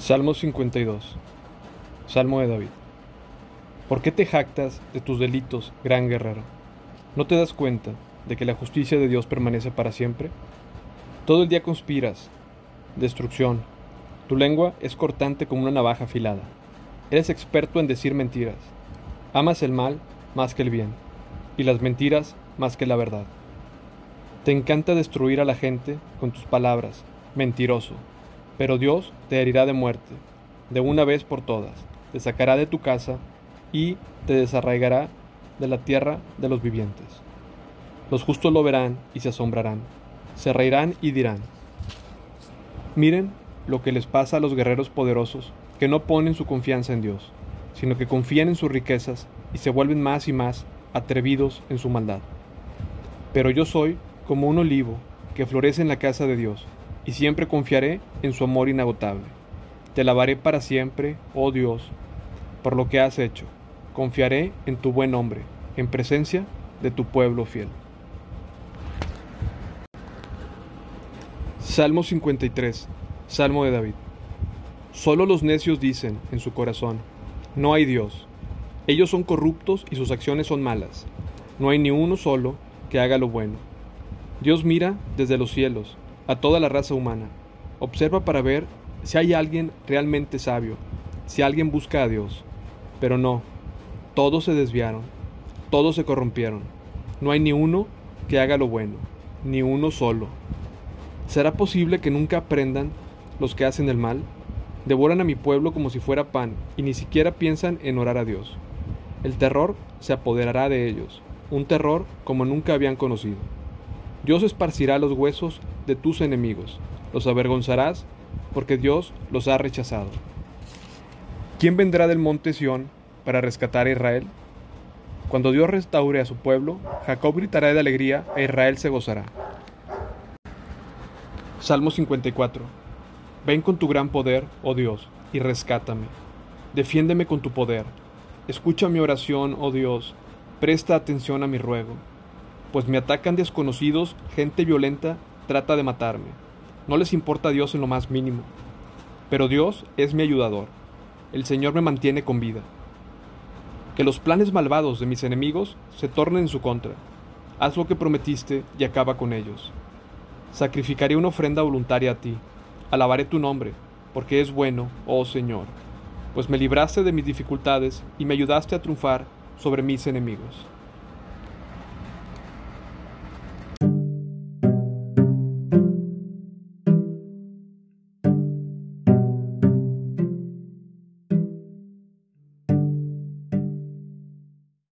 Salmo 52. Salmo de David. ¿Por qué te jactas de tus delitos, gran guerrero? ¿No te das cuenta de que la justicia de Dios permanece para siempre? Todo el día conspiras, destrucción. Tu lengua es cortante como una navaja afilada. Eres experto en decir mentiras. Amas el mal más que el bien, y las mentiras más que la verdad. Te encanta destruir a la gente con tus palabras, mentiroso. Pero Dios te herirá de muerte, de una vez por todas, te sacará de tu casa y te desarraigará de la tierra de los vivientes. Los justos lo verán y se asombrarán, se reirán y dirán, miren lo que les pasa a los guerreros poderosos que no ponen su confianza en Dios, sino que confían en sus riquezas y se vuelven más y más atrevidos en su maldad. Pero yo soy como un olivo que florece en la casa de Dios, y siempre confiaré en su amor inagotable. Te lavaré para siempre, oh Dios, por lo que has hecho. Confiaré en tu buen nombre, en presencia de tu pueblo fiel. Salmo 53, Salmo de David. Solo los necios dicen en su corazón, no hay Dios. Ellos son corruptos y sus acciones son malas. No hay ni uno solo que haga lo bueno. Dios mira desde los cielos a toda la raza humana. Observa para ver si hay alguien realmente sabio, si alguien busca a Dios. Pero no, todos se desviaron, todos se corrompieron. No hay ni uno que haga lo bueno, ni uno solo. ¿Será posible que nunca aprendan los que hacen el mal? Devoran a mi pueblo como si fuera pan y ni siquiera piensan en orar a Dios. El terror se apoderará de ellos, un terror como nunca habían conocido. Dios esparcirá los huesos de tus enemigos, los avergonzarás, porque Dios los ha rechazado. ¿Quién vendrá del monte Sión para rescatar a Israel? Cuando Dios restaure a su pueblo, Jacob gritará de alegría e Israel se gozará. Salmo 54. Ven con tu gran poder, oh Dios, y rescátame. Defiéndeme con tu poder. Escucha mi oración, oh Dios. Presta atención a mi ruego pues me atacan desconocidos, gente violenta trata de matarme. No les importa a Dios en lo más mínimo. Pero Dios es mi ayudador. El Señor me mantiene con vida. Que los planes malvados de mis enemigos se tornen en su contra. Haz lo que prometiste y acaba con ellos. Sacrificaré una ofrenda voluntaria a ti. Alabaré tu nombre, porque es bueno, oh Señor, pues me libraste de mis dificultades y me ayudaste a triunfar sobre mis enemigos.